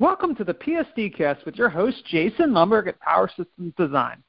Welcome to the PSDcast with your host, Jason Lomberg at Power Systems Design.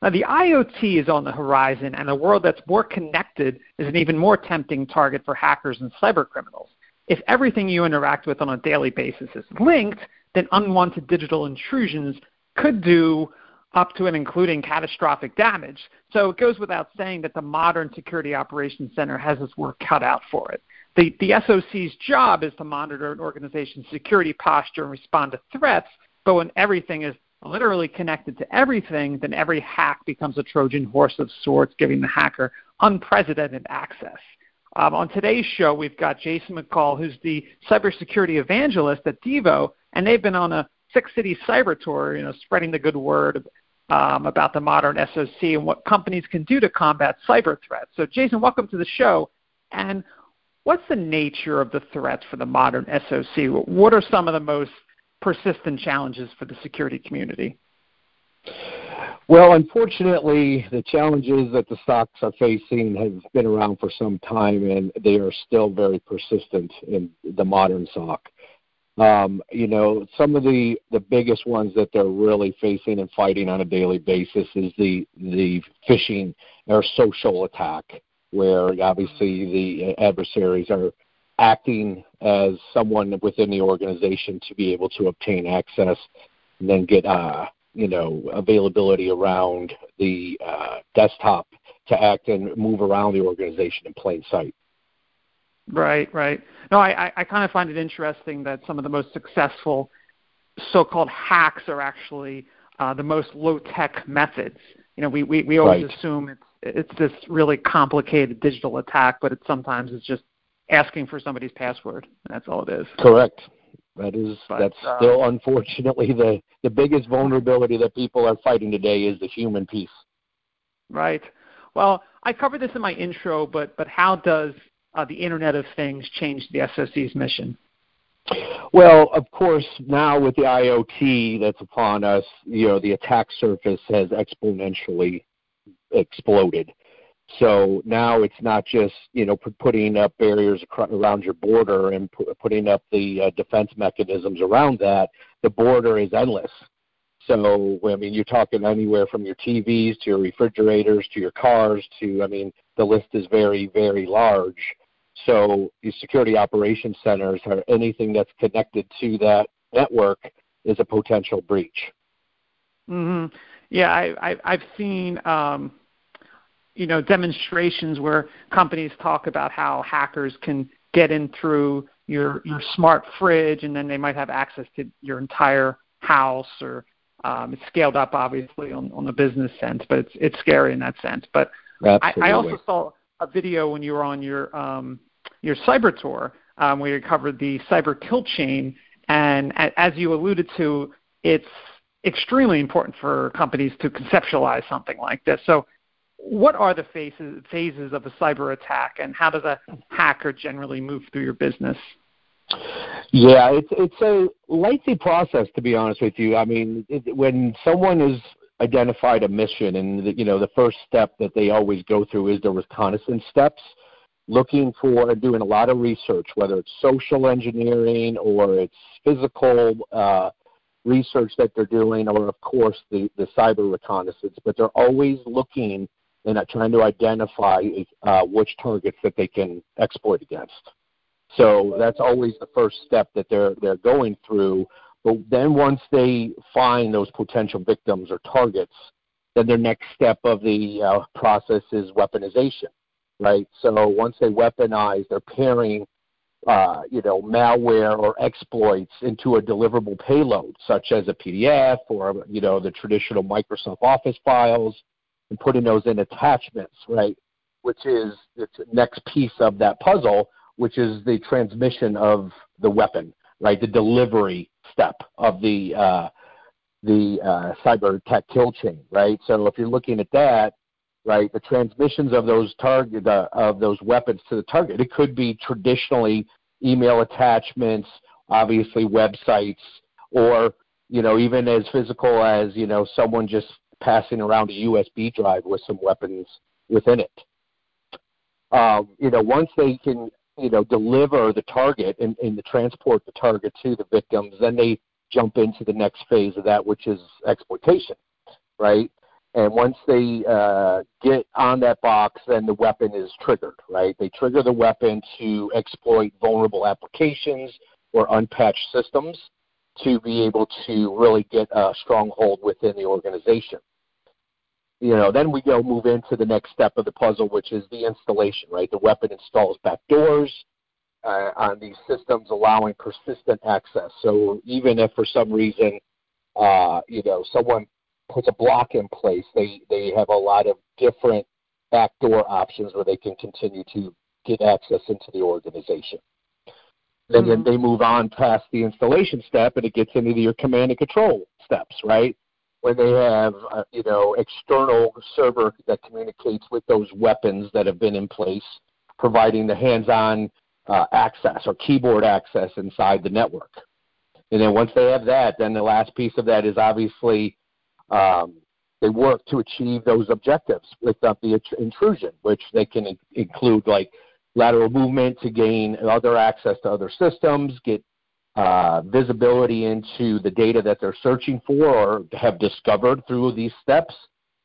Now, the IoT is on the horizon, and a world that's more connected is an even more tempting target for hackers and cyber criminals. If everything you interact with on a daily basis is linked, then unwanted digital intrusions could do up to and including catastrophic damage. So it goes without saying that the modern Security Operations Center has its work cut out for it. The, the SOC's job is to monitor an organization's security posture and respond to threats, but when everything is literally connected to everything, then every hack becomes a Trojan horse of sorts, giving the hacker unprecedented access. Um, on today's show, we've got Jason McCall, who's the cybersecurity evangelist at Devo, and they've been on a six city cyber tour, you know, spreading the good word um, about the modern SOC and what companies can do to combat cyber threats. So, Jason, welcome to the show. And what's the nature of the threats for the modern SOC? What are some of the most persistent challenges for the security community? Well, unfortunately, the challenges that the SOCs are facing have been around for some time, and they are still very persistent in the modern SOC. Um, you know, some of the the biggest ones that they're really facing and fighting on a daily basis is the the phishing or social attack, where obviously the adversaries are acting as someone within the organization to be able to obtain access and then get uh, you know availability around the uh, desktop to act and move around the organization in plain sight. Right, right. No, I, I, kind of find it interesting that some of the most successful so-called hacks are actually uh, the most low-tech methods. You know, we, we, we always right. assume it's it's this really complicated digital attack, but it sometimes it's just asking for somebody's password. That's all it is. Correct. That is but, that's uh, still unfortunately the the biggest vulnerability that people are fighting today is the human piece. Right. Well, I covered this in my intro, but but how does uh, the Internet of Things change the SOC's mission? Well, of course, now with the IoT that's upon us, you know, the attack surface has exponentially exploded. So now it's not just you know putting up barriers around your border and putting up the uh, defense mechanisms around that. The border is endless. So I mean, you're talking anywhere from your TVs to your refrigerators to your cars to I mean, the list is very very large. So the security operations centers or anything that's connected to that network is a potential breach. Mm-hmm. Yeah, I, I, I've seen um, you know demonstrations where companies talk about how hackers can get in through your your smart fridge, and then they might have access to your entire house or um, it's scaled up obviously on, on the business sense, but it's it's scary in that sense. But I, I also saw a video when you were on your um, your cyber tour um, where you covered the cyber kill chain, and as you alluded to, it's extremely important for companies to conceptualize something like this. So, what are the phases phases of a cyber attack, and how does a hacker generally move through your business? Yeah, it's it's a lengthy process to be honest with you. I mean, it, when someone has identified a mission, and the, you know the first step that they always go through is the reconnaissance steps looking for doing a lot of research, whether it's social engineering or it's physical uh, research that they're doing, or of course the, the cyber reconnaissance. But they're always looking and are trying to identify uh, which targets that they can exploit against. So that's always the first step that they're they're going through. But then once they find those potential victims or targets, then their next step of the uh, process is weaponization right? So once they weaponize, they're pairing, uh, you know, malware or exploits into a deliverable payload, such as a PDF or you know the traditional Microsoft Office files, and putting those in attachments, right? Which is the next piece of that puzzle, which is the transmission of the weapon, right? The delivery step of the uh, the uh, cyber tech kill chain, right? So if you're looking at that, right? The transmissions of those target uh, of those weapons to the target. It could be traditionally email attachments, obviously websites, or you know even as physical as you know someone just passing around a USB drive with some weapons within it. Um, you know, once they can you know deliver the target and, and transport the target to the victims, then they jump into the next phase of that, which is exploitation, right? And once they uh, get on that box, then the weapon is triggered, right? They trigger the weapon to exploit vulnerable applications or unpatched systems to be able to really get a stronghold within the organization. You know, then we go move into the next step of the puzzle, which is the installation, right? The weapon installs backdoors uh, on these systems, allowing persistent access. So even if for some reason, uh, you know, someone puts a block in place, they they have a lot of different backdoor options where they can continue to get access into the organization. Then, mm-hmm. then they move on past the installation step, and it gets into your command and control steps, right? When they have, uh, you know, external server that communicates with those weapons that have been in place, providing the hands-on uh, access or keyboard access inside the network. And then once they have that, then the last piece of that is obviously um, they work to achieve those objectives without the intrusion, which they can include like lateral movement to gain other access to other systems, get uh, visibility into the data that they're searching for or have discovered through these steps,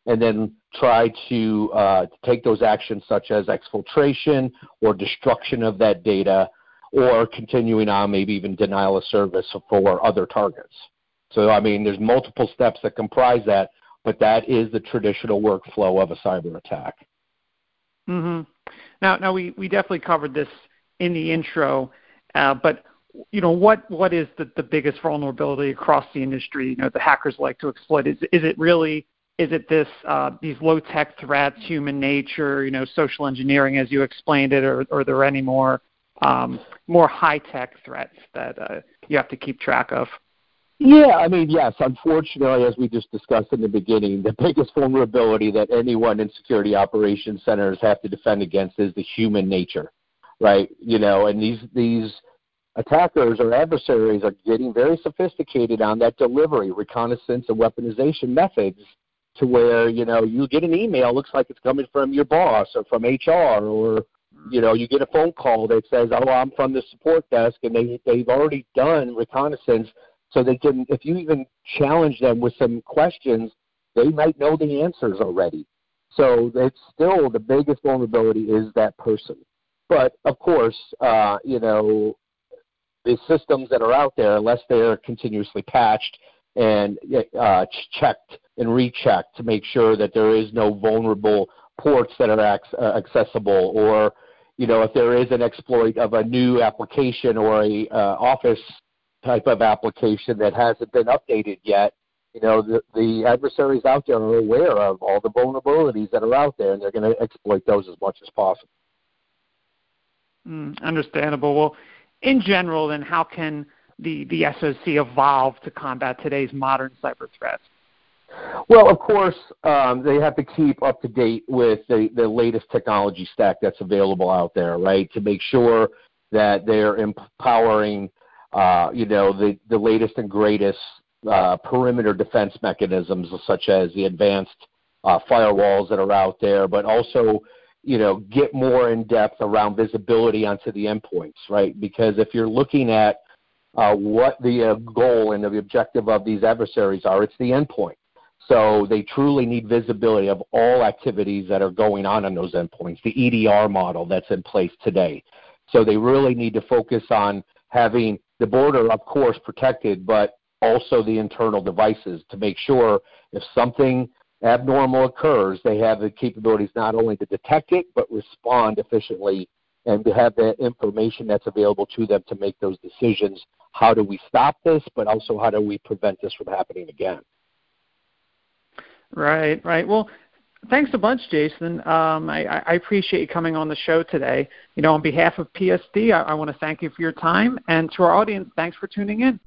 and then try to uh, take those actions such as exfiltration or destruction of that data or continuing on maybe even denial of service for other targets. So, I mean, there's multiple steps that comprise that, but that is the traditional workflow of a cyber attack. Mm-hmm. Now, now we, we definitely covered this in the intro, uh, but you know what what is the, the biggest vulnerability across the industry? You know, the hackers like to exploit. Is is it really is it this uh, these low tech threats, human nature, you know, social engineering as you explained it, or, or are there any more um, more high tech threats that uh, you have to keep track of? Yeah, I mean, yes. Unfortunately, as we just discussed in the beginning, the biggest vulnerability that anyone in security operations centers have to defend against is the human nature, right? You know, and these these attackers or adversaries are getting very sophisticated on that delivery, reconnaissance, and weaponization methods to where you know you get an email looks like it's coming from your boss or from HR or you know you get a phone call that says oh I'm from the support desk and they they've already done reconnaissance. So they can if you even challenge them with some questions they might know the answers already. So it's still the biggest vulnerability is that person. But of course uh, you know the systems that are out there unless they're continuously patched and uh, checked and rechecked to make sure that there is no vulnerable ports that are ac- uh, accessible or you know if there is an exploit of a new application or a uh, office type of application that hasn't been updated yet, you know, the, the adversaries out there are aware of all the vulnerabilities that are out there, and they're going to exploit those as much as possible. Mm, understandable. Well, in general, then, how can the, the SOC evolve to combat today's modern cyber threats? Well, of course, um, they have to keep up to date with the, the latest technology stack that's available out there, right? To make sure that they're empowering uh, you know, the, the latest and greatest uh, perimeter defense mechanisms, such as the advanced uh, firewalls that are out there, but also, you know, get more in depth around visibility onto the endpoints, right? Because if you're looking at uh, what the uh, goal and the objective of these adversaries are, it's the endpoint. So they truly need visibility of all activities that are going on on those endpoints, the EDR model that's in place today. So they really need to focus on having the border, of course, protected, but also the internal devices to make sure if something abnormal occurs, they have the capabilities not only to detect it, but respond efficiently and to have the information that's available to them to make those decisions. How do we stop this, but also how do we prevent this from happening again? Right, right. Well, thanks a bunch, Jason. Um, I, I, appreciate you coming on the show today. You know, on behalf of PSD, I, I want to thank you for your time, and to our audience, thanks for tuning in.